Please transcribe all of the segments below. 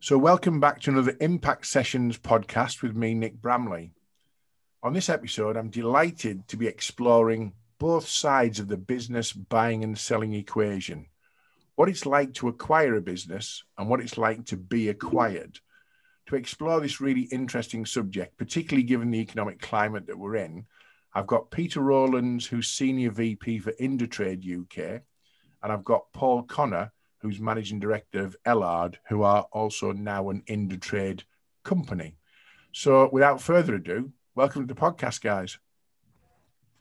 So, welcome back to another Impact Sessions podcast with me, Nick Bramley. On this episode, I'm delighted to be exploring both sides of the business buying and selling equation what it's like to acquire a business and what it's like to be acquired. To explore this really interesting subject, particularly given the economic climate that we're in, I've got Peter Rowlands, who's Senior VP for Indutrade UK, and I've got Paul Connor, who's managing director of Ellard, who are also now an Indutrade company. So, without further ado, welcome to the podcast, guys.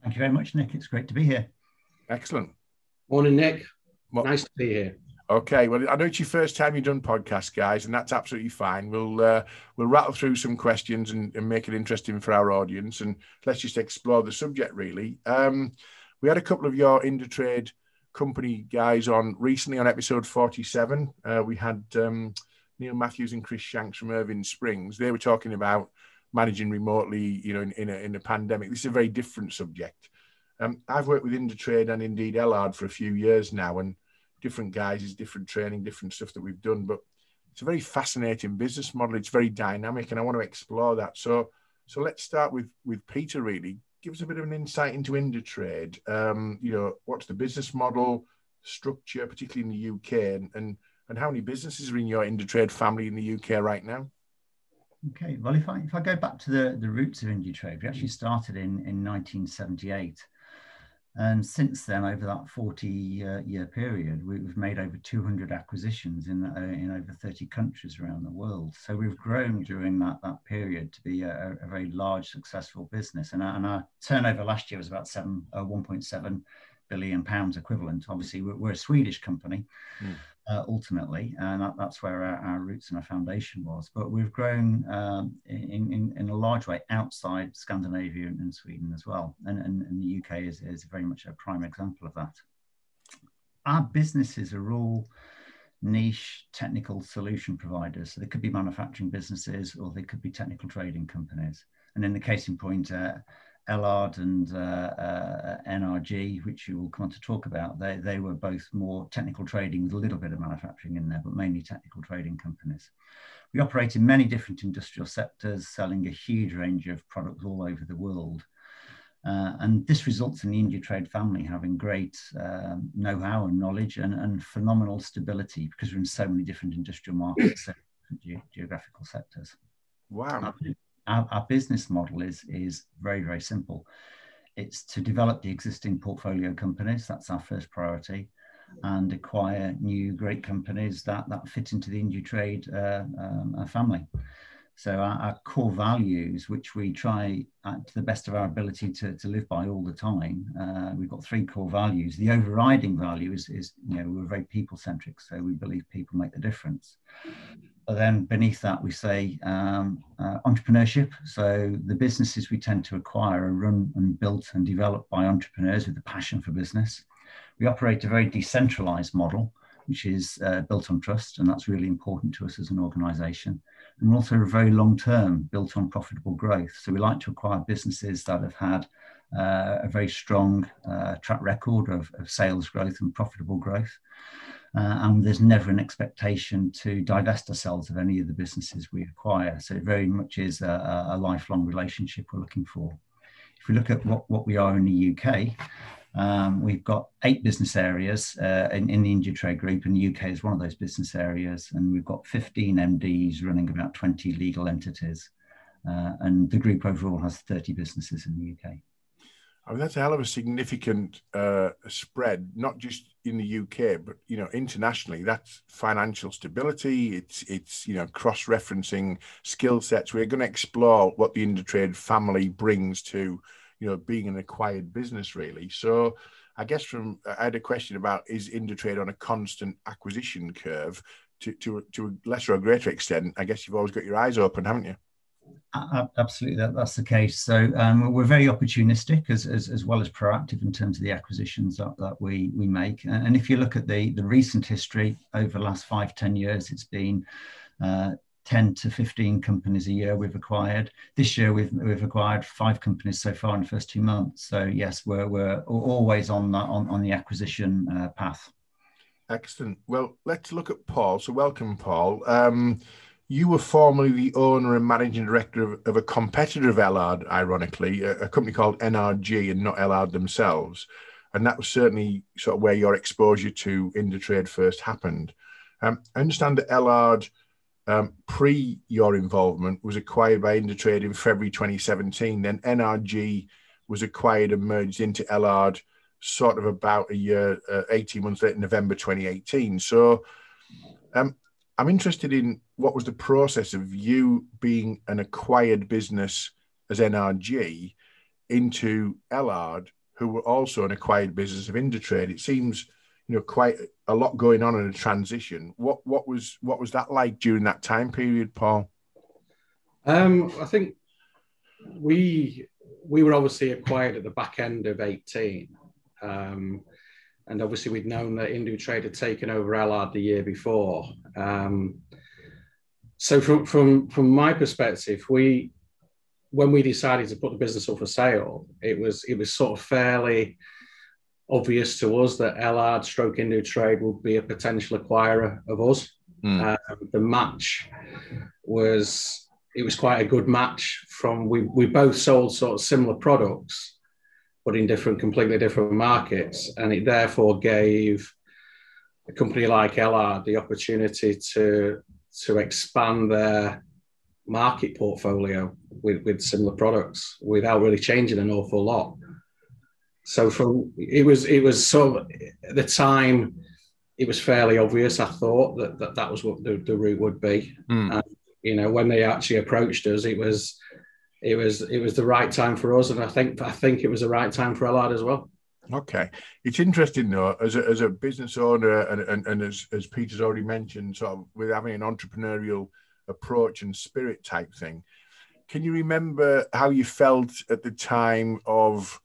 Thank you very much, Nick. It's great to be here. Excellent. Morning, Nick. Well, nice to be here. Okay, well, I know it's your first time you've done podcast, guys, and that's absolutely fine. We'll uh, we'll rattle through some questions and, and, make it interesting for our audience, and let's just explore the subject. Really, um, we had a couple of your Indutrade company guys on recently on episode 47. Uh, we had um, Neil Matthews and Chris Shanks from Irving Springs. They were talking about managing remotely, you know, in, in, a, in a pandemic. This is a very different subject. Um, I've worked with Indutrade and indeed Ellard for a few years now, and different guys is different training, different stuff that we've done. But it's a very fascinating business model. It's very dynamic, and I want to explore that. So, so let's start with with Peter. Really, give us a bit of an insight into Indutrade. Um, you know, what's the business model structure, particularly in the UK, and, and and how many businesses are in your Indutrade family in the UK right now? Okay, well, if I if I go back to the the roots of Indutrade, we actually started in in 1978. And since then, over that 40 uh, year period, we've made over 200 acquisitions in, uh, in over 30 countries around the world. So we've grown during that, that period to be a, a very large, successful business. And our, and our turnover last year was about seven, uh, 1.7 billion pounds equivalent. Obviously, we're, we're a Swedish company. Mm uh, ultimately, and that, that's where our, our, roots and our foundation was. But we've grown um, in, in, in, a large way outside Scandinavia and, Sweden as well, and, and, and, the UK is, is very much a prime example of that. Our businesses are all niche technical solution providers. So they could be manufacturing businesses or they could be technical trading companies. And in the case in point, uh, Ellard and uh, uh, NRG, which you will come on to talk about, they, they were both more technical trading with a little bit of manufacturing in there, but mainly technical trading companies. We operate in many different industrial sectors, selling a huge range of products all over the world. Uh, and this results in the Indutrade family having great um, know-how and knowledge and, and, phenomenal stability because we're in so many different industrial markets, so different ge geographical sectors. Wow our, our business model is, is very, very simple. It's to develop the existing portfolio companies. That's our first priority and acquire new great companies that, that fit into the Indutrade uh, um, family. So our, our, core values, which we try to the best of our ability to, to live by all the time, uh, we've got three core values. The overriding value is, is you know, we're very people centric, so we believe people make the difference. But then beneath that, we say um, uh, entrepreneurship. So the businesses we tend to acquire are run and built and developed by entrepreneurs with a passion for business. We operate a very decentralized model, which is uh, built on trust, and that's really important to us as an organization. And we're also very long term, built on profitable growth. So we like to acquire businesses that have had uh, a very strong uh, track record of, of sales growth and profitable growth. Uh, and there's never an expectation to divest ourselves of any of the businesses we acquire. So it very much is a, a lifelong relationship we're looking for. If we look at what, what we are in the UK, um, we've got eight business areas uh, in, in the Indutrade Group, and the UK is one of those business areas. And we've got 15 MDs running about 20 legal entities. Uh, and the group overall has 30 businesses in the UK. I mean, that's a hell of a significant uh, spread, not just in the UK, but you know, internationally. That's financial stability. It's it's you know, cross-referencing skill sets. We're going to explore what the Indutrade family brings to you know being an acquired business, really. So, I guess from I had a question about is Indutrade on a constant acquisition curve? To to to a lesser or greater extent, I guess you've always got your eyes open, haven't you? Absolutely, that, that's the case. So um, we're very opportunistic as, as, as, well as proactive in terms of the acquisitions that, that we, we make. And if you look at the, the recent history over the last five ten years, it's been uh, 10 to 15 companies a year we've acquired. This year we've, we've acquired five companies so far in the first two months. So yes, we're, we're always on, the, on, on the acquisition uh, path. Excellent. Well, let's look at Paul. So welcome, Paul. Um, you were formerly the owner and managing director of, of a competitor of Ellard, ironically, a, a, company called NRG and not Ellard themselves. And that was certainly sort of where your exposure to Indutrade first happened. Um, I understand that Ellard, um, pre your involvement, was acquired by Indutrade in February 2017. Then NRG was acquired and merged into Ellard sort of about a year, uh, 18 months later, November 2018. So um, I'm interested in what was the process of you being an acquired business as NRG into Ellard, who were also an acquired business of Indutrade. It seems, you know, quite a lot going on in a transition. What what was what was that like during that time period, Paul? Um, I think we we were obviously acquired at the back end of 18. Um, and obviously we'd known that Indutrade had taken over Ellard the year before. Um, so from, from, from my perspective, we, when we decided to put the business up for sale, it was, it was sort of fairly obvious to us that Ellard stroke Indutrade would be a potential acquirer of us. Mm. the match was, it was quite a good match from, we, we both sold sort of similar products but in different, completely different markets. And it therefore gave a company like Ellard the opportunity to, to expand their market portfolio with, with similar products without really changing an awful lot. So from it was it was of at the time it was fairly obvious. I thought that that, that was what the, the route would be. Mm. And, you know, when they actually approached us, it was it was it was the right time for us, and I think I think it was the right time for Ellard as well. Okay, it's interesting though, as a, as a business owner, and, and, and as, as Peter's already mentioned, sort of with having an entrepreneurial approach and spirit type thing. Can you remember how you felt at the time of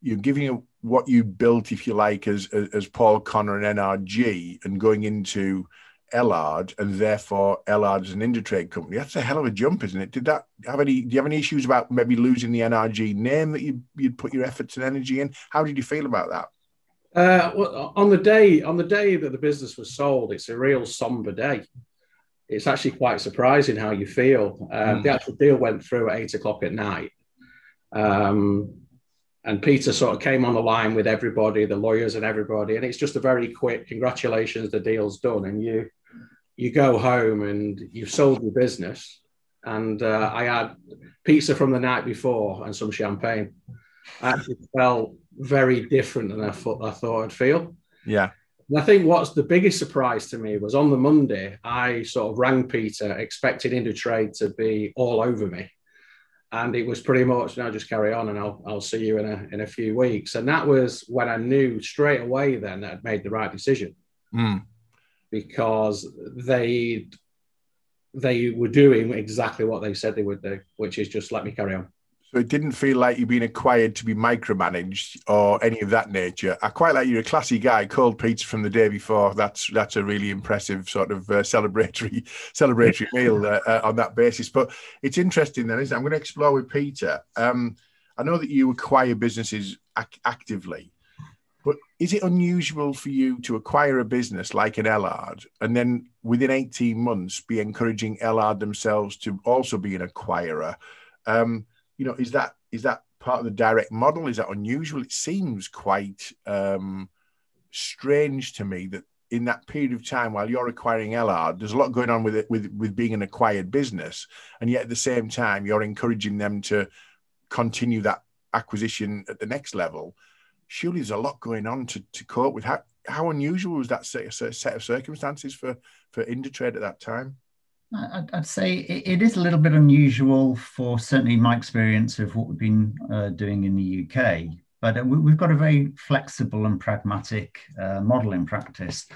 you giving what you built, if you like, as, as Paul Connor and NRG, and going into Ellard and therefore Ellard is an Indutrade company. That's a hell of a jump, isn't it? Did that have any? Do you have any issues about maybe losing the NRG name that you you'd put your efforts and energy in? How did you feel about that? Uh, well, on the day on the day that the business was sold, it's a real somber day. It's actually quite surprising how you feel. mm. The actual deal went through at eight o'clock at night. Um, and Peter sort of came on the line with everybody, the lawyers and everybody, and it's just a very quick congratulations, the deal's done, and you you go home and you've sold your business. And uh, I had pizza from the night before and some champagne. I actually felt very different than I thought, I thought I'd feel. Yeah. And I think what's the biggest surprise to me was on the Monday, I sort of rang Peter, expecting Indutrade to be all over me. And it was pretty much, now just carry on and I'll, I'll see you in a, in a few weeks. And that was when I knew straight away then that I'd made the right decision. Mm because they they were doing exactly what they said they would do, which is just let me carry on. So it didn't feel like you've been acquired to be micromanaged or any of that nature. I quite like you're a classy guy. Cold pizza from the day before. That's that's a really impressive sort of uh, celebratory celebratory meal uh, uh, on that basis. But it's interesting then, is I'm going to explore with Peter. Um, I know that you acquire businesses ac- actively. But is it unusual for you to acquire a business like an Ellard and then within 18 months be encouraging Ellard themselves to also be an acquirer? Um, you know, is that is that part of the direct model? Is that unusual? It seems quite um, strange to me that in that period of time while you're acquiring Ellard, there's a lot going on with it with with being an acquired business, and yet at the same time you're encouraging them to continue that acquisition at the next level surely there's a lot going on to, to cope with. How, how unusual was that set, of circumstances for, for Indutrade at that time? I'd say it is a little bit unusual for certainly my experience of what we've been uh, doing in the UK. But uh, we've got a very flexible and pragmatic uh, model in practice.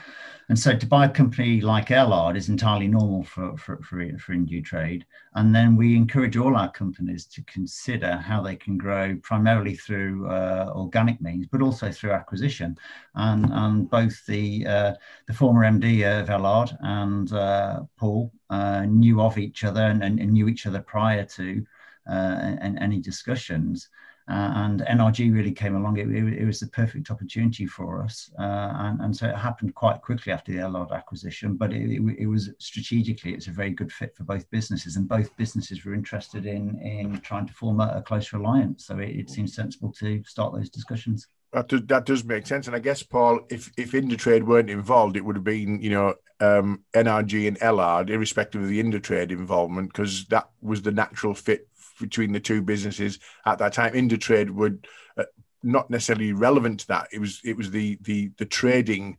And so to buy a company like Ellard is entirely normal for, for, for, for Indutrade. And then we encourage all our companies to consider how they can grow primarily through uh, organic means, but also through acquisition. And, and both the, uh, the former MD of Ellard and uh, Paul uh, knew of each other and, and, knew each other prior to any discussions. Uh, and NRG really came along. It, it, it, was the perfect opportunity for us, uh, and, and so it happened quite quickly after the Ellard acquisition. But it, it, was strategically, it's a very good fit for both businesses, and both businesses were interested in in trying to form a, a closer alliance. So it, seems sensible to start those discussions. That does, that does make sense, and I guess Paul, if if Indutrade weren't involved, it would have been you know um, NRG and Ellard, irrespective of the Indutrade involvement, because that was the natural fit between the two businesses at that time. Indutrade would uh, not necessarily relevant to that. It was it was the the the trading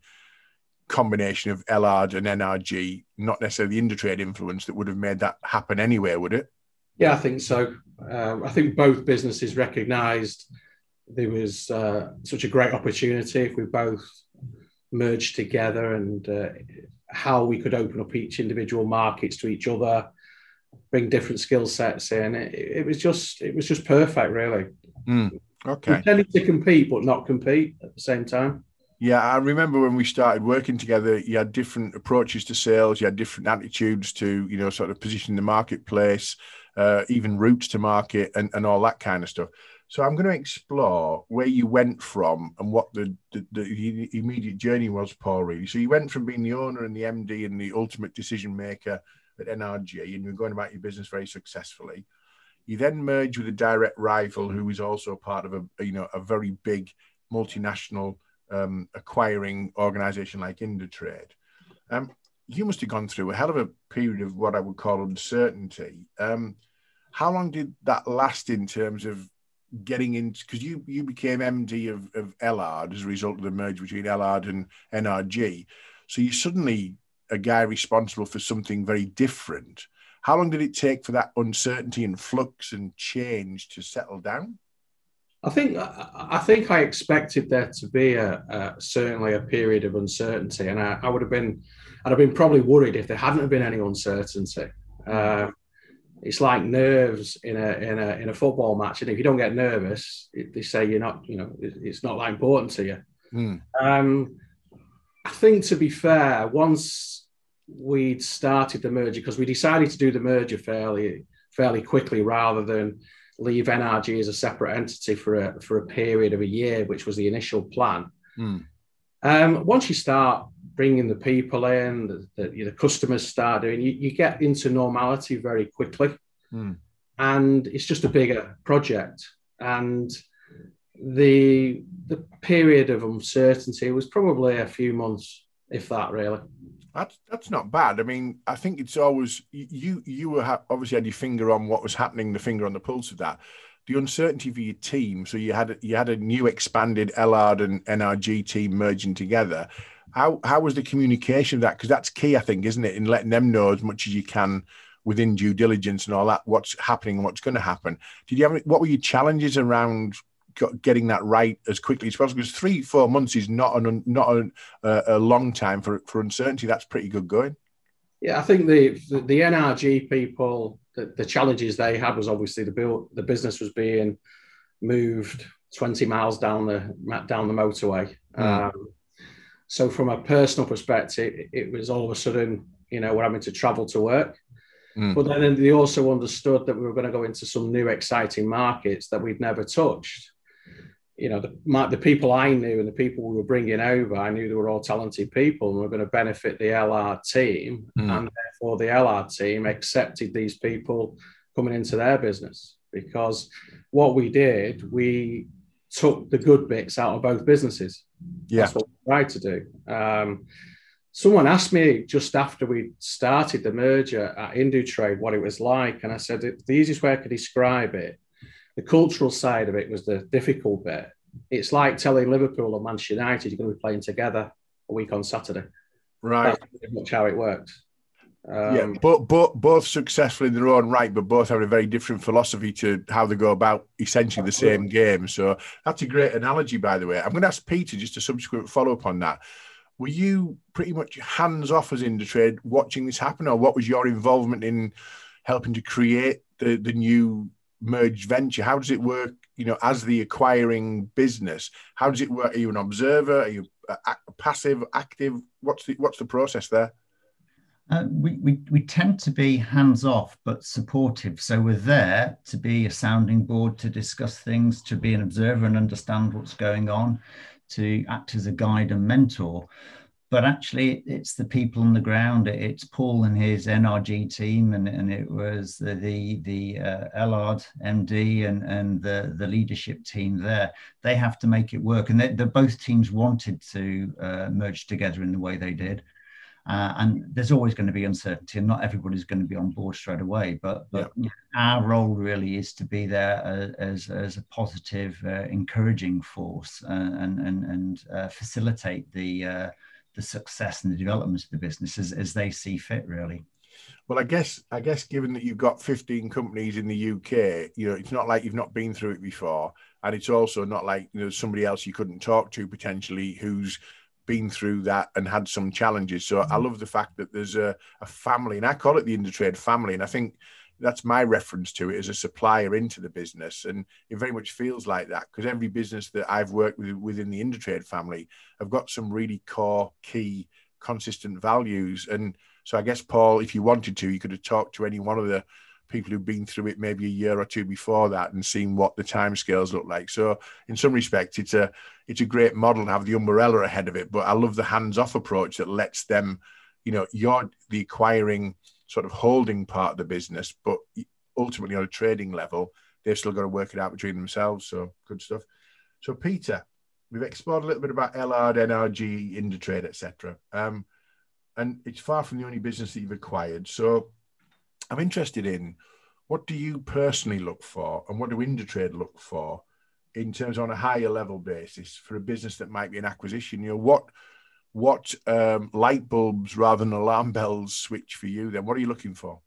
combination of Ellard and NRG, not necessarily the Indutrade influence that would have made that happen anyway, would it? Yeah, I think so. Um, I think both businesses recognised there was uh, such a great opportunity if we both merged together and uh, how we could open up each individual markets to each other bring different skill sets in. It, it, was just it was just perfect, really. Mm, okay. We tended to compete, but not compete at the same time. Yeah, I remember when we started working together, you had different approaches to sales, you had different attitudes to, you know, sort of position the marketplace, uh, even routes to market and, and all that kind of stuff. So I'm going to explore where you went from and what the, the, the immediate journey was, Paul, really. So you went from being the owner and the MD and the ultimate decision maker at NRG and you're going about your business very successfully. You then merge with a direct rival who is also part of a you know a very big multinational um, acquiring organization like Indutrade. Um, you must have gone through a hell of a period of what I would call uncertainty. Um, how long did that last in terms of getting into? Because you you became MD of, of Ellard as a result of the merge between Ellard and NRG, so you suddenly a guy responsible for something very different. How long did it take for that uncertainty and flux and change to settle down? I think I think I expected there to be a, a certainly a period of uncertainty, and I, I, would have been, I'd have been probably worried if there hadn't been any uncertainty. Uh, it's like nerves in a in a in a football match, and if you don't get nervous, they say you're not, you know, it's not that important to you. Mm. Um, I think to be fair, once we'd started the merger because we decided to do the merger fairly fairly quickly rather than leave NRG as a separate entity for a for a period of a year, which was the initial plan. Mm. Um, once you start bringing the people in, the, the, the customers start doing, you, you, get into normality very quickly, mm. and it's just a bigger project. And the the period of uncertainty was probably a few months, if that, really. That's that's not bad. I mean, I think it's always you. You were obviously had your finger on what was happening, the finger on the pulse of that. The uncertainty for your team. So you had you had a new expanded Ellard and NRG team merging together. How how was the communication of that? Because that's key, I think, isn't it, in letting them know as much as you can within due diligence and all that what's happening and what's going to happen. Did you have what were your challenges around getting that right as quickly as possible. Because three, four months is not an not a, a long time for for uncertainty. That's pretty good going. Yeah, I think the the, the NRG people, the, the, challenges they had was obviously the build, the business was being moved 20 miles down the down the motorway. Mm. Um, so from a personal perspective, it was all of a sudden, you know, we're having to travel to work. Mm. But then they also understood that we were going to go into some new exciting markets that we'd never touched you know, the, my, the people I knew and the people we were bringing over, I knew they were all talented people and were going to benefit the Ellard team. Mm. And therefore, the Ellard team accepted these people coming into their business because what we did, we took the good bits out of both businesses. Yeah. That's what we tried to do. Um, someone asked me just after we started the merger at Indutrade what it was like. And I said, the easiest way I could describe it the cultural side of it was the difficult bit. It's like telling Liverpool or Manchester United you're going to be playing together a week on Saturday. Right. That's much how it works. Um, yeah, but, but both successful in their own right, but both have a very different philosophy to how they go about essentially the same game. So that's a great analogy, by the way. I'm going to ask Peter just a subsequent follow up on that. Were you pretty much hands off as Indutrade watching this happen, or what was your involvement in helping to create the, the new merged venture? How does it work? You know, as the acquiring business, how does it work? Are you an observer? Are you passive, active? What's the what's the process there? Uh, we, we, we tend to be hands off but supportive. So we're there to be a sounding board, to discuss things, to be an observer and understand what's going on, to act as a guide and mentor. But actually, it's the people on the ground. It's Paul and his NRG team, and, and it was the the, the uh, Ellard MD and, and the, the leadership team there. They have to make it work, and they, both teams wanted to uh, merge together in the way they did uh, and there's always going to be uncertainty, and not everybody's going to be on board straight away. But, but yeah. our role really is to be there as, as a positive, uh, encouraging force, uh, and and and uh, facilitate the uh, the success and the development of the business as, as they see fit. Really. Well, I guess I guess given that you've got 15 companies in the UK, you know, it's not like you've not been through it before, and it's also not like you know somebody else you couldn't talk to potentially who's been through that and had some challenges. So I mm-hmm. love the fact that there's a, a family, and I call it the Indutrade family. And I think that's my reference to it as a supplier into the business. And it very much feels like that because every business that I've worked with within the Indutrade family have got some really core, key, consistent values. And so I guess, Paul, if you wanted to, you could have talked to any one of the people who've been through it maybe a year or two before that and seen what the timescales look like. So in some respects, it's a it's a great model to have the umbrella ahead of it. But I love the hands-off approach that lets them, you know, you're the acquiring sort of holding part of the business, but ultimately on a trading level, they've still got to work it out between themselves. So good stuff. So Peter, we've explored a little bit about Ellard, NRG, Indutrade, etc. Um, and it's far from the only business that you've acquired. So I'm interested in what do you personally look for and what do Indutrade look for in terms on a higher level basis for a business that might be an acquisition? You know, what what um, light bulbs rather than alarm bells switch for you then? What are you looking for?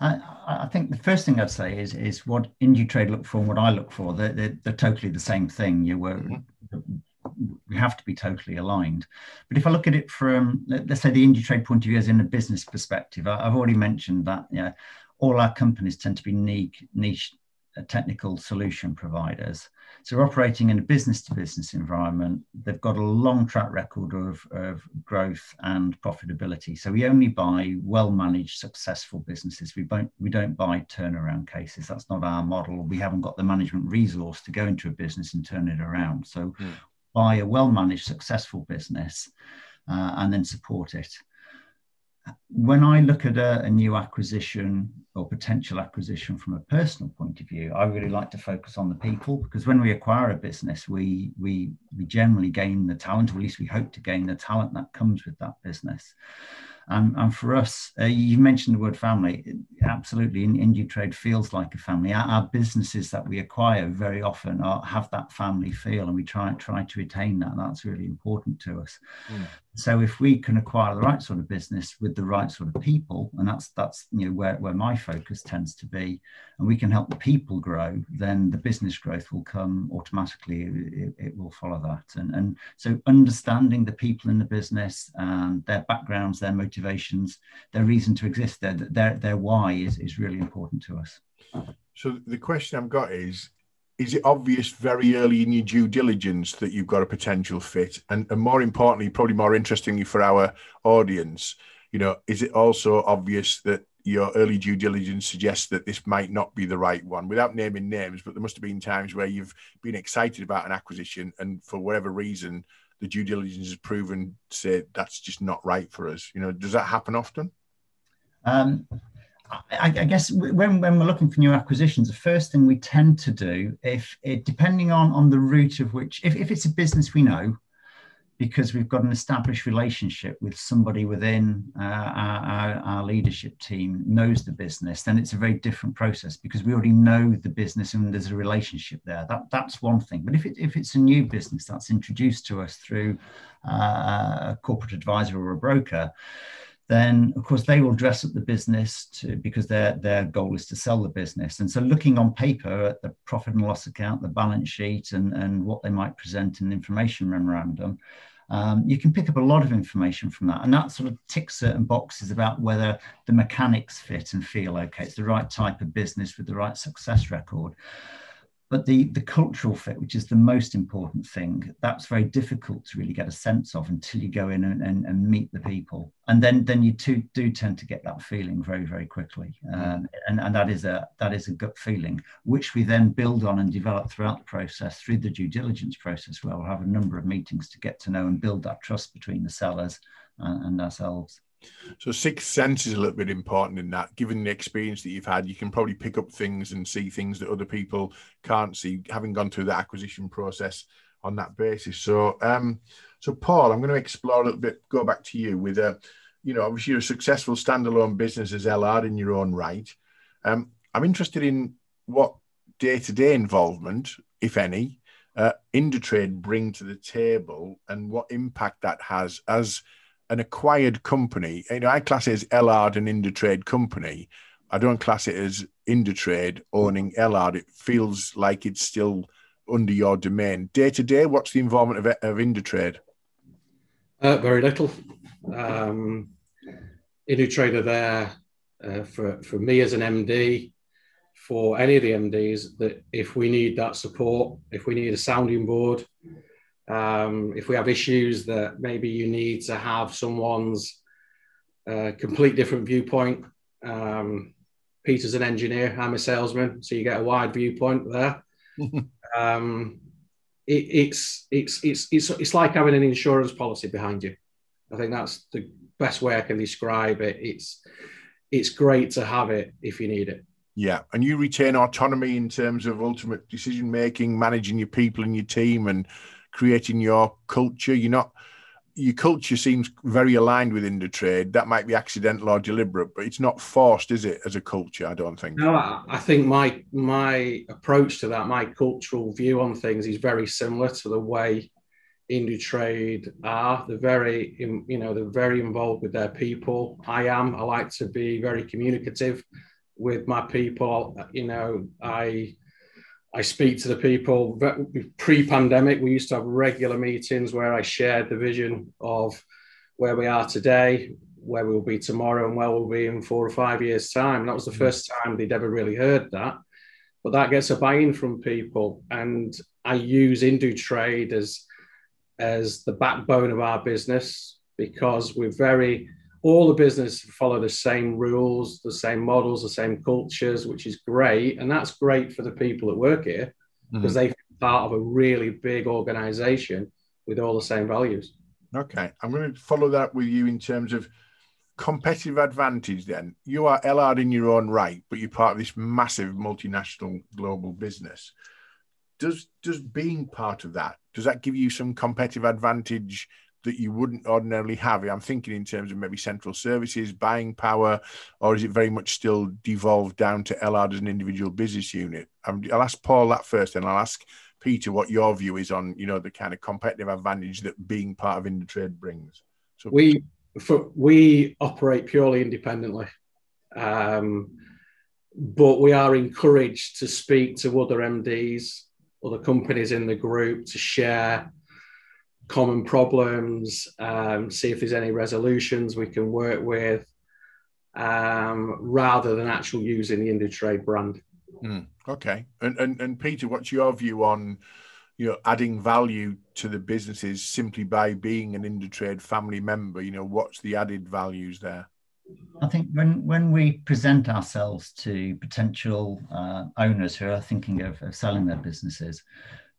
I, I, think the first thing I'd say is is what Indutrade look for and what I look for. They're, they're, they're totally the same thing. You were mm-hmm. we have to be totally aligned. But if I look at it from let's say the Indutrade point of view as in a business perspective, I, have already mentioned that yeah, all our companies tend to be niche, niche technical solution providers. So operating in a business to business environment, they've got a long track record of, of growth and profitability. So we only buy well managed, successful businesses. We don't, we don't buy turnaround cases. That's not our model. We haven't got the management resource to go into a business and turn it around. So mm. buy a well managed, successful business uh, and then support it when I look at a, a, new acquisition or potential acquisition from a personal point of view, I really like to focus on the people because when we acquire a business, we we we generally gain the talent, or at least we hope to gain the talent that comes with that business. Um, and for us, uh, you mentioned the word family. Absolutely, in Indutrade feels like a family. Our, our, businesses that we acquire very often are, have that family feel, and we try try to retain that. That's really important to us. Mm. So if we can acquire the right sort of business with the right sort of people, and that's that's you know where, where my focus tends to be, and we can help the people grow, then the business growth will come automatically. It, it will follow that. And and so understanding the people in the business and their backgrounds, their motivations, their reason to exist, their their their why is is really important to us. So the question I've got is is it obvious very early in your due diligence that you've got a potential fit and, and more importantly probably more interestingly for our audience you know is it also obvious that your early due diligence suggests that this might not be the right one without naming names but there must have been times where you've been excited about an acquisition and for whatever reason the due diligence has proven say that's just not right for us. You know does that happen often? Um, I, I, guess when, when we're looking for new acquisitions, the first thing we tend to do, if it, depending on, on the route of which, if, if it's a business we know, because we've got an established relationship with somebody within uh, our, our, our, leadership team knows the business, then it's a very different process because we already know the business and there's a relationship there. That, that's one thing. But if, it, if it's a new business that's introduced to us through uh, a corporate advisor or a broker, then of course they will dress up the business to, because their their goal is to sell the business. And so looking on paper at the profit and loss account the balance sheet and and what they might present in the information memorandum um, you can pick up a lot of information from that. And that sort of ticks certain boxes about whether the mechanics fit and feel okay it's the right type of business with the right success record but the the cultural fit which is the most important thing that's very difficult to really get a sense of until you go in and, and, and meet the people. And then then you too, do tend to get that feeling very very quickly. Um, and, and that is a that is a gut feeling which we then build on and develop throughout the process through the due diligence process where we'll have a number of meetings to get to know and build that trust between the sellers and, and ourselves so sixth sense is a little bit important in that. Given the experience that you've had, you can probably pick up things and see things that other people can't see, having gone through the acquisition process on that basis. So, um, so Paul, I'm going to explore a little bit. Go back to you with a, you know, obviously you're a successful standalone business as Ellard in your own right. Um, I'm interested in what day-to-day involvement, if any, uh, Indutrade bring to the table and what impact that has as an acquired company, you know, I class it as Ellard and Indutrade company. I don't class it as Indutrade owning Ellard. It feels like it's still under your domain. Day to day, what's the involvement of, of Indutrade? Uh, very little. Um, Indutrade are there uh, for, for me as an MD, for any of the MDs, that if we need that support, if we need a sounding board, um, if we have issues that maybe you need to have someone's uh, complete different viewpoint. Um, Peter's an engineer, I'm a salesman, so you get a wide viewpoint there. um, it, it's, it's, it's, it's, it's like having an insurance policy behind you. I think that's the best way I can describe it. It's, it's great to have it if you need it. Yeah, and you retain autonomy in terms of ultimate decision making, managing your people and your team, and creating your culture. You're not your culture seems very aligned with Indutrade. That might be accidental or deliberate, but it's not forced, is it, as a culture? I don't think. No, I think my my approach to that, my cultural view on things, is very similar to the way Indutrade are. They're very, you know, they're very involved with their people. I am. I like to be very communicative with my people. You know, I I speak to the people. Pre-pandemic, we used to have regular meetings where I shared the vision of where we are today, where we'll be tomorrow, and where we'll be in four or five years' time. And that was the mm. first time they'd ever really heard that. But that gets a buy-in from people, and I use Indutrade as as the backbone of our business because we're very all the business follow the same rules, the same models, the same cultures, which is great. And that's great for the people that work here mm-hmm. because they part of a really big organization with all the same values. Okay. I'm going to follow that with you in terms of competitive advantage then. You are Ellard in your own right, but you're part of this massive multinational global business. Does does being part of that, does that give you some competitive advantage that you wouldn't ordinarily have? I'm thinking in terms of maybe central services, buying power, or is it very much still devolved down to Ellard as an individual business unit? Um, I'll ask Paul that first, and I'll ask Peter what your view is on you know the kind of competitive advantage that being part of Indutrade brings. So we for, we operate purely independently. Um, but we are encouraged to speak to other MDs, other companies in the group to share common problems, um, see if there's any resolutions we can work with, um, rather than actual using the Indutrade brand. Mm, okay, and, and and Peter, what's your view on you know adding value to the businesses simply by being an Indutrade family member? You know, what's the added values there? I think when, when we present ourselves to potential uh, owners who are thinking of, of selling their businesses,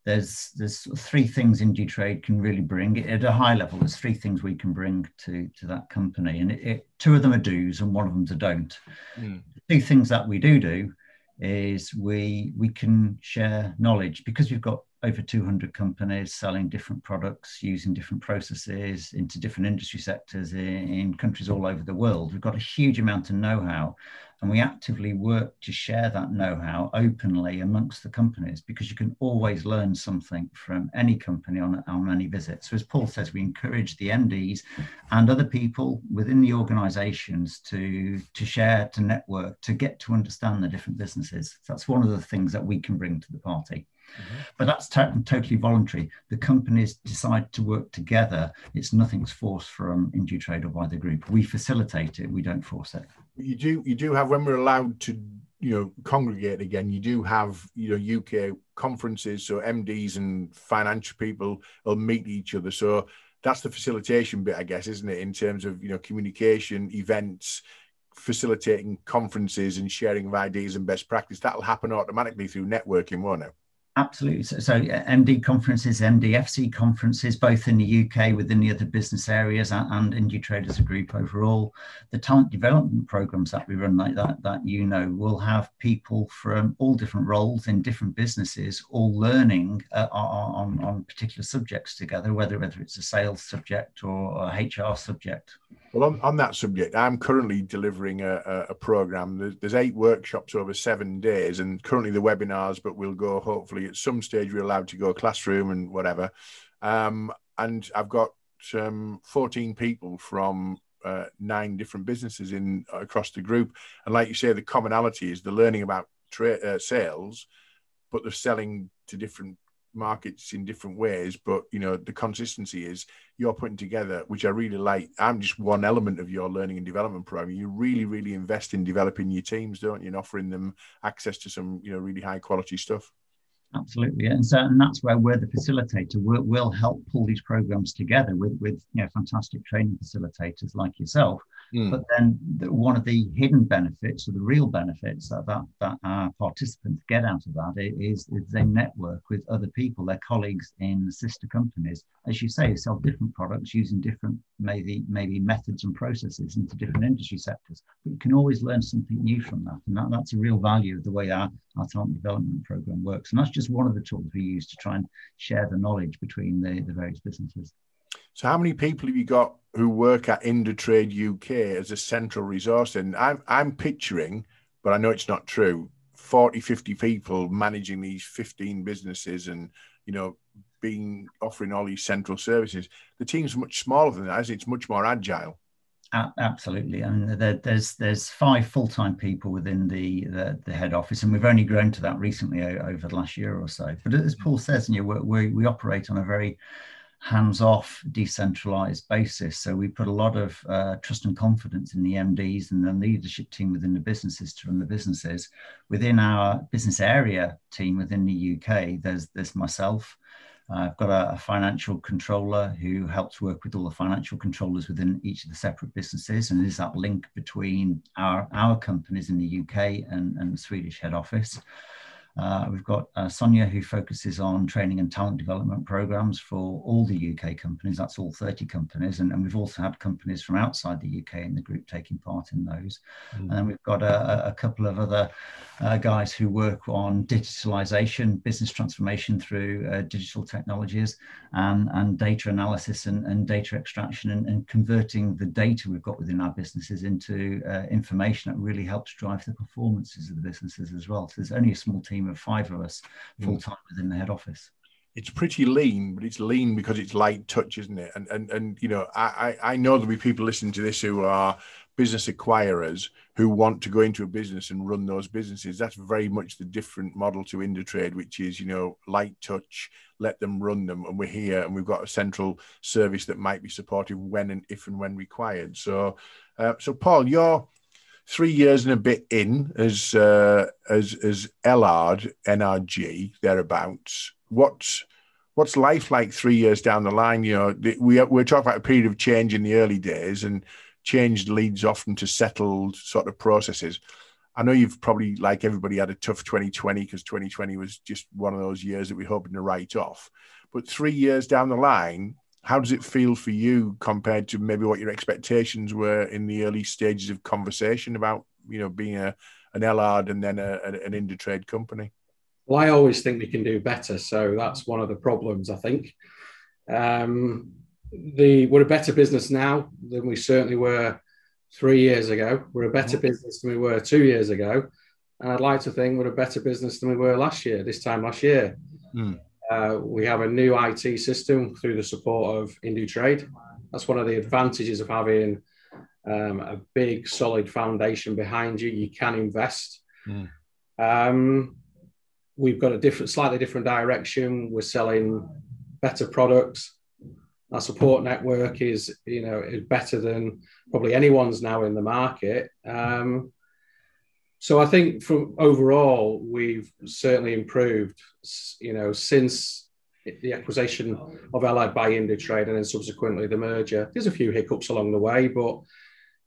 there's there's three things Indutrade can really bring at a high level. There's three things we can bring to to that company, and it, it, two of them are do's and one of them's a don't. Mm. The two things that we do do is we we can share knowledge because we've got over 200 companies selling different products using different processes into different industry sectors in, in countries all over the world. We've got a huge amount of know-how and we actively work to share that know-how openly amongst the companies because you can always learn something from any company on, on any visit. So as Paul says, we encourage the MDs and other people within the organizations to, to share, to network, to get to understand the different businesses. So that's one of the things that we can bring to the party. Mm-hmm. But that's t- totally voluntary. The companies decide to work together. It's nothing's forced from Indutrade or by the group. We facilitate it. We don't force it. You do. You do have when we're allowed to, you know congregate again you do have you know uk conferences so mds and financial people will meet each other so that's the facilitation bit i guess isn't it in terms of you know communication events facilitating conferences and sharing of ideas and best practice that'll happen automatically through networking won't it Absolutely. So, so, MD conferences, MDFC conferences, both in the UK within the other business areas and, and Indutrade as a group overall. The talent development programs that we run like that, that you know, will have people from all different roles in different businesses, all learning uh, on, on particular subjects together, whether, whether it's a sales subject or a HR subject. Well, on, on that subject, I'm currently delivering a, a, a program. There's, there's, eight workshops over seven days, and currently the webinars, but we'll go hopefully at some stage we're allowed to go classroom and whatever. Um, and I've got um, 14 people from uh, nine different businesses in across the group. And like you say, the commonality is the learning about tra- uh, sales, but they're selling to different markets in different ways but you know the consistency is you're putting together which i really like i'm just one element of your learning and development program you really really invest in developing your teams don't you and offering them access to some you know really high quality stuff Absolutely, and so and that's where we're the facilitator. We'll, we'll help pull these programs together with with you know fantastic training facilitators like yourself. Mm. But then the, one of the hidden benefits or the real benefits that, that that our participants get out of that is, is they network with other people, their colleagues in sister companies. As you say, sell different products using different maybe maybe methods and processes into different industry sectors. But you can always learn something new from that, and that, that's a real value of the way our our talent development program works. And that's just one of the tools we use to try and share the knowledge between the, the various businesses. So, how many people have you got who work at Indutrade UK as a central resource? And I'm, I'm picturing, but I know it's not true, 40, 50 people managing these 15 businesses and, you know, being offering all these central services. The team's much smaller than that, it's much more agile absolutely, and there, there's there's five full time people within the, the, the head office, and we've only grown to that recently over the last year or so. But as Paul says, you know, we we operate on a very hands-off, decentralized basis. So we put a lot of uh, trust and confidence in the MDs and the leadership team within the businesses to run the businesses. Within our business area team within the UK, there's there's myself. Uh, I've got a, a, financial controller who helps work with all the financial controllers within each of the separate businesses and is that link between our, our companies in the UK and, and the Swedish head office. Uh, we've got uh, Sonia, who focuses on training and talent development programs for all the UK companies. That's all 30 companies. And, and we've also had companies from outside the UK in the group taking part in those. Mm. And then we've got a, a couple of other uh, guys who work on digitalization, business transformation through uh, digital technologies, and, and data analysis and, and data extraction and, and, converting the data we've got within our businesses into uh, information that really helps drive the performances of the businesses as well. So there's only a small team of five of us hmm. full time within the head office. It's pretty lean, but it's lean because it's light touch, isn't it? And and and you know, I I know there'll be people listening to this who are business acquirers who want to go into a business and run those businesses. That's very much the different model to Indutrade, which is, you know, light touch, let them run them. And we're here and we've got a central service that might be supportive when and if and when required. So, uh, so Paul, you're three years and a bit in as uh, as as Ellard NRG thereabouts. What's what's life like three years down the line? You know, we we're talking about a period of change in the early days, and change leads often to settled sort of processes. I know you've probably, like everybody, had a tough 2020 because 2020 was just one of those years that we're hoping to write off. But three years down the line, how does it feel for you compared to maybe what your expectations were in the early stages of conversation about you know being a an Ellard and then a, an Indutrade company? Well, I always think we can do better, so that's one of the problems. I think um, the we're a better business now than we certainly were three years ago. We're a better mm-hmm. business than we were two years ago, and I'd like to think we're a better business than we were last year. This time last year. Mm. Uh, we have a new IT system through the support of Indutrade. That's one of the advantages of having um, a big, solid foundation behind you. You can invest. Mm. Um, we've got a different, slightly different direction. We're selling better products. Our support network is, you know, is better than probably anyone's now in the market. Um, so I think from overall, we've certainly improved, you know, since the acquisition of Ellard by Indutrade and then subsequently the merger. There's a few hiccups along the way, but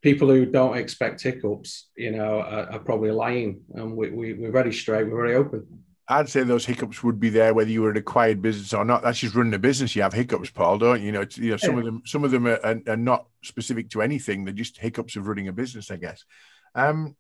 people who don't expect hiccups, you know, are, are probably lying. And we, we, we're very straight, we're very open. I'd say those hiccups would be there whether you were an acquired business or not. That's just running a business. You have hiccups, Paul, don't you? You know, you know, some of them, some of them are, are, are, not specific to anything. They're just hiccups of running a business, I guess. Um,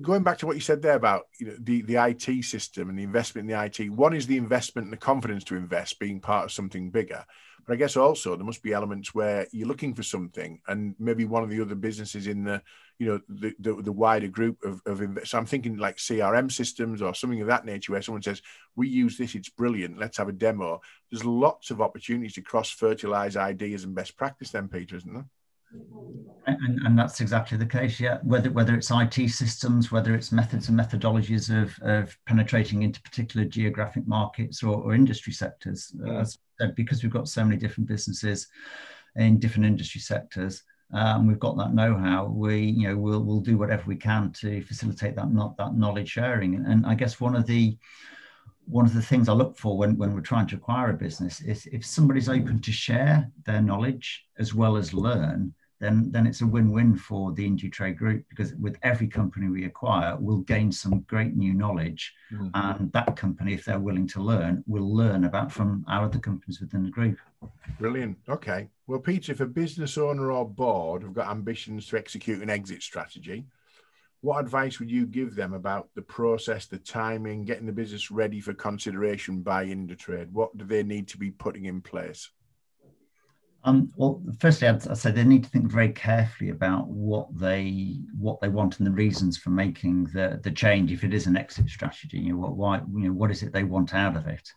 going back to what you said there about you know, the, the IT system and the investment in the IT, one is the investment and the confidence to invest being part of something bigger. But I guess also there must be elements where you're looking for something and maybe one of the other businesses in the, you know, the, the, the wider group of, of. So I'm thinking like CRM systems or something of that nature where someone says, we use this, it's brilliant, let's have a demo. There's lots of opportunities to cross fertilize ideas and best practice then, Peter, isn't there? And, and, that's exactly the case, yeah. Whether whether it's IT systems, whether it's methods and methodologies of, of penetrating into particular geographic markets or, or industry sectors, uh, as I said, because we've got so many different businesses in different industry sectors, um, we've got that know-how. We, you know, we'll we'll do whatever we can to facilitate that not that knowledge sharing. And I guess one of the one of the things I look for when, when we're trying to acquire a business is if somebody's open to share their knowledge as well as learn, then then it's a win-win for the Indutrade Group because with every company we acquire, we'll gain some great new knowledge, mm-hmm. and that company, if they're willing to learn, will learn about from our other companies within the group. Brilliant. Okay. Well, Peter, if a business owner or board have got ambitions to execute an exit strategy, what advice would you give them about the process, the timing, getting the business ready for consideration by Indutrade? What do they need to be putting in place? Um, well, firstly, I'd, I'd, say they need to think very carefully about what they what they want and the reasons for making the the change. If it is an exit strategy, you know, what why you know what is it they want out of it,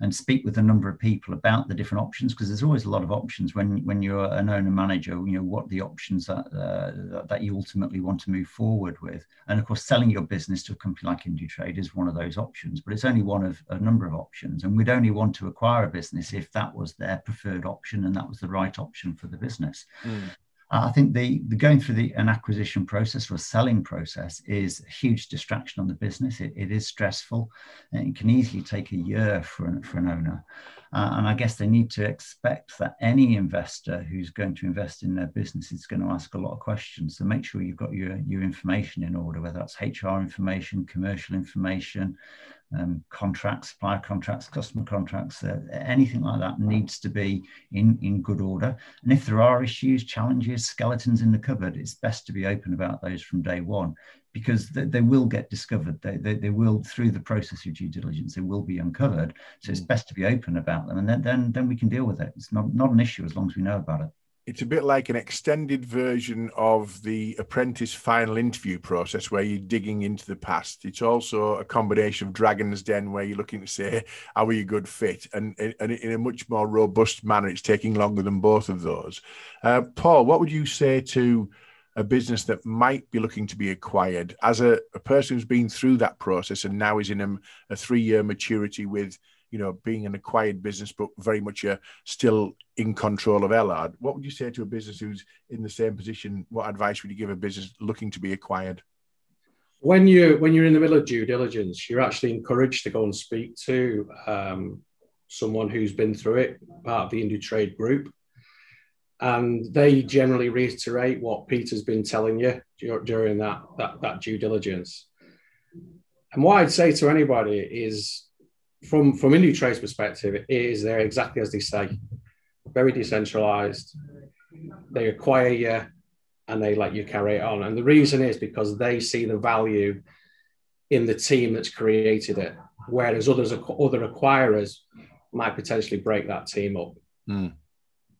and speak with a number of people about the different options because there's always a lot of options when when you're an owner manager. You know what the options that uh, that you ultimately want to move forward with, and of course, selling your business to a company like Indutrade is one of those options, but it's only one of a number of options, and we'd only want to acquire a business if that was their preferred option and that was the right option for the business. Mm. I think the, the going through the, an acquisition process or a selling process is a huge distraction on the business. It, it is stressful and it can easily take a year for an, for an owner. Uh, and I guess they need to expect that any investor who's going to invest in their business is going to ask a lot of questions. So make sure you've got your, your information in order, whether that's HR information, commercial information, um, contracts, supplier contracts, customer contracts, uh, anything like that needs to be in, in good order. And if there are issues, challenges, skeletons in the cupboard, it's best to be open about those from day one because they, they will get discovered. They, they, they, will, through the process of due diligence, they will be uncovered. So it's mm. best to be open about them, and then then, then we can deal with it. It's not, not an issue as long as we know about it. It's a bit like an extended version of the apprentice final interview process where you're digging into the past. It's also a combination of Dragon's Den where you're looking to say, how are we a good fit? And, and in a much more robust manner, it's taking longer than both of those. Uh, Paul, what would you say to a business that might be looking to be acquired as a, a person who's been through that process and now is in a, a three-year maturity with you know being an acquired business but very much a, still in control of Ellard what would you say to a business who's in the same position? What advice would you give a business looking to be acquired? When you when you're in the middle of due diligence you're actually encouraged to go and speak to um, someone who's been through it part of the Indutrade group. And they generally reiterate what Peter's been telling you during that, that, that due diligence. And what I'd say to anybody is, from from Indutrade's perspective, it is they're exactly as they say, very decentralized. They acquire you, and they let you carry it on. And the reason is because they see the value in the team that's created it, whereas others other acquirers might potentially break that team up. Mm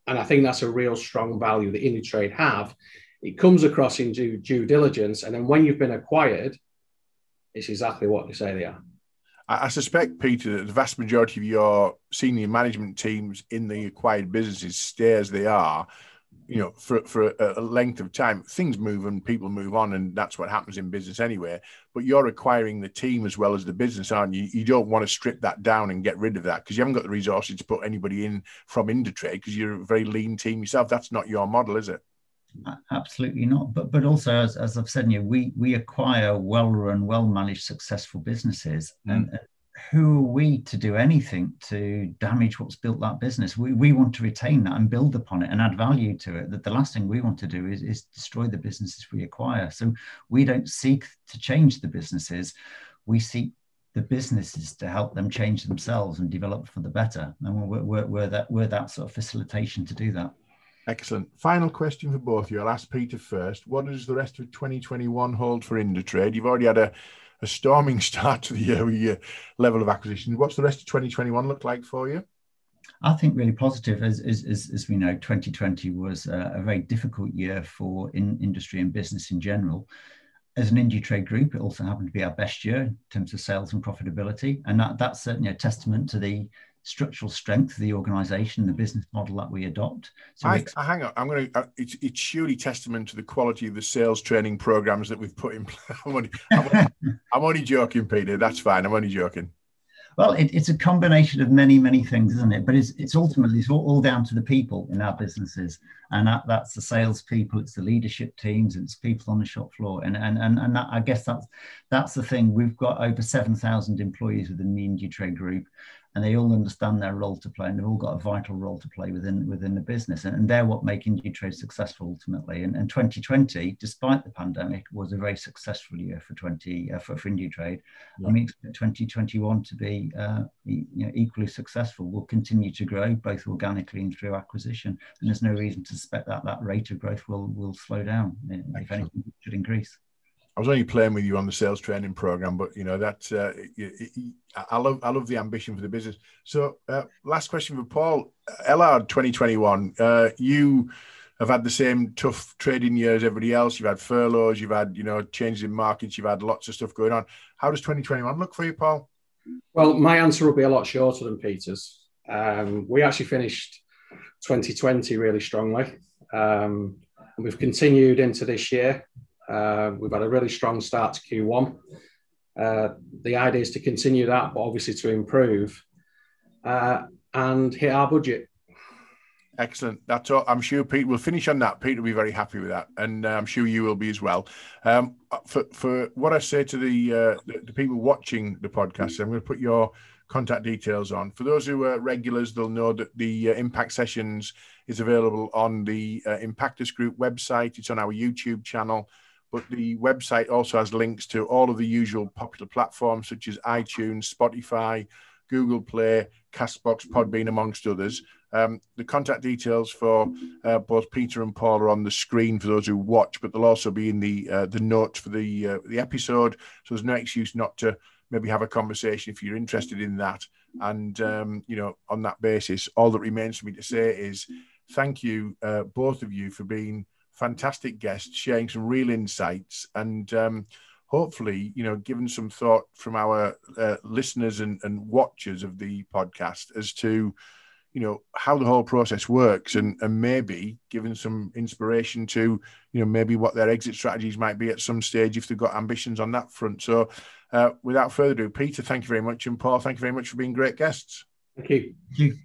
and I think that's a real strong value that Indutrade have. It comes across in due, due diligence, and then when you've been acquired, it's exactly what they say they are. I suspect, Peter, that the vast majority of your senior management teams in the acquired businesses stay as they are you know, for, for a, length of time, things move and people move on, and that's what happens in business anyway. But you're acquiring the team as well as the business, aren't you? You don't want to strip that down and get rid of that because you haven't got the resources to put anybody in from Indutrade because you're a very lean team yourself. That's not your model, is it? Absolutely not. But but also, as, as I've said, you know, we we acquire well-run, well-managed, successful businesses, mm. and who are we to do anything to damage what's built that business? We, we want to retain that and build upon it and add value to it. That the last thing we want to do is, is destroy the businesses we acquire. So we don't seek to change the businesses. We seek the businesses to help them change themselves and develop for the better. And we're, we're, we're, that, we're that sort of facilitation to do that. Excellent. Final question for both of you. I'll ask Peter first. What does the rest of 2021 hold for Indutrade? You've already had a a storming start to the year with your level of acquisition. What's the rest of 2021 look like for you? I think really positive. As, as, as, we know, 2020 was a, a very difficult year for in, industry and business in general. As an Indutrade group, it also happened to be our best year in terms of sales and profitability. And that, that's certainly a testament to the structural strength of the organization, the business model that we adopt. So I, I hang on, I'm going to. Uh, it's it's surely testament to the quality of the sales training programs that we've put in place. I'm, only, I'm, only, I'm only joking, Peter. That's fine. I'm only joking. Well, it, it's a combination of many, many things, isn't it? But it's, it's ultimately it's all, all down to the people in our businesses, and that, that's the sales people, it's the leadership teams, it's people on the shop floor, and and and, and that, I guess that's that's the thing. We've got over seven thousand employees within the Indutrade Group, and they all understand their role to play and they've all got a vital role to play within within the business and, and they're what make Indutrade successful ultimately and, and 2020 despite the pandemic was a very successful year for 20 uh, for, for Indutrade yeah. and we expect 2021 to be uh, you know, equally successful we'll continue to grow both organically and through acquisition and there's no reason to suspect that that rate of growth will will slow down Excellent. if anything should increase I was only playing with you on the sales training program, but you know that uh, I love I love the ambition for the business. So, uh, last question for Paul Ellard, 2021. Uh, you have had the same tough trading year as everybody else. You've had furloughs, you've had you know changes in markets, you've had lots of stuff going on. How does 2021 look for you, Paul? Well, my answer will be a lot shorter than Peter's. Um, we actually finished 2020 really strongly, um, we've continued into this year. Uh, we've had a really strong start to Q1. Uh, the idea is to continue that, but obviously to improve uh, and hit our budget. Excellent. That's all. I'm sure Pete will finish on that. Pete will be very happy with that, and uh, I'm sure you will be as well. Um, for for what I say to the, uh, the, the people watching the podcast, I'm going to put your contact details on. For those who are regulars, they'll know that the uh, Impact Sessions is available on the uh, Impactus Group website. It's on our YouTube channel but the website also has links to all of the usual popular platforms such as iTunes, Spotify, Google Play, Castbox, Podbean, amongst others. Um, the contact details for uh, both Peter and Paul are on the screen for those who watch, but they'll also be in the uh, the notes for the uh, the episode. So there's no excuse not to maybe have a conversation if you're interested in that. And um, you know, on that basis, all that remains for me to say is thank you, uh, both of you, for being fantastic guests, sharing some real insights, and um, hopefully, you know, given some thought from our uh, listeners and, and watchers of the podcast as to, you know, how the whole process works, and and maybe given some inspiration to, you know, maybe what their exit strategies might be at some stage if they've got ambitions on that front. So, uh, without further ado, Peter, thank you very much, and Paul, thank you very much for being great guests. Thank you. Thank you.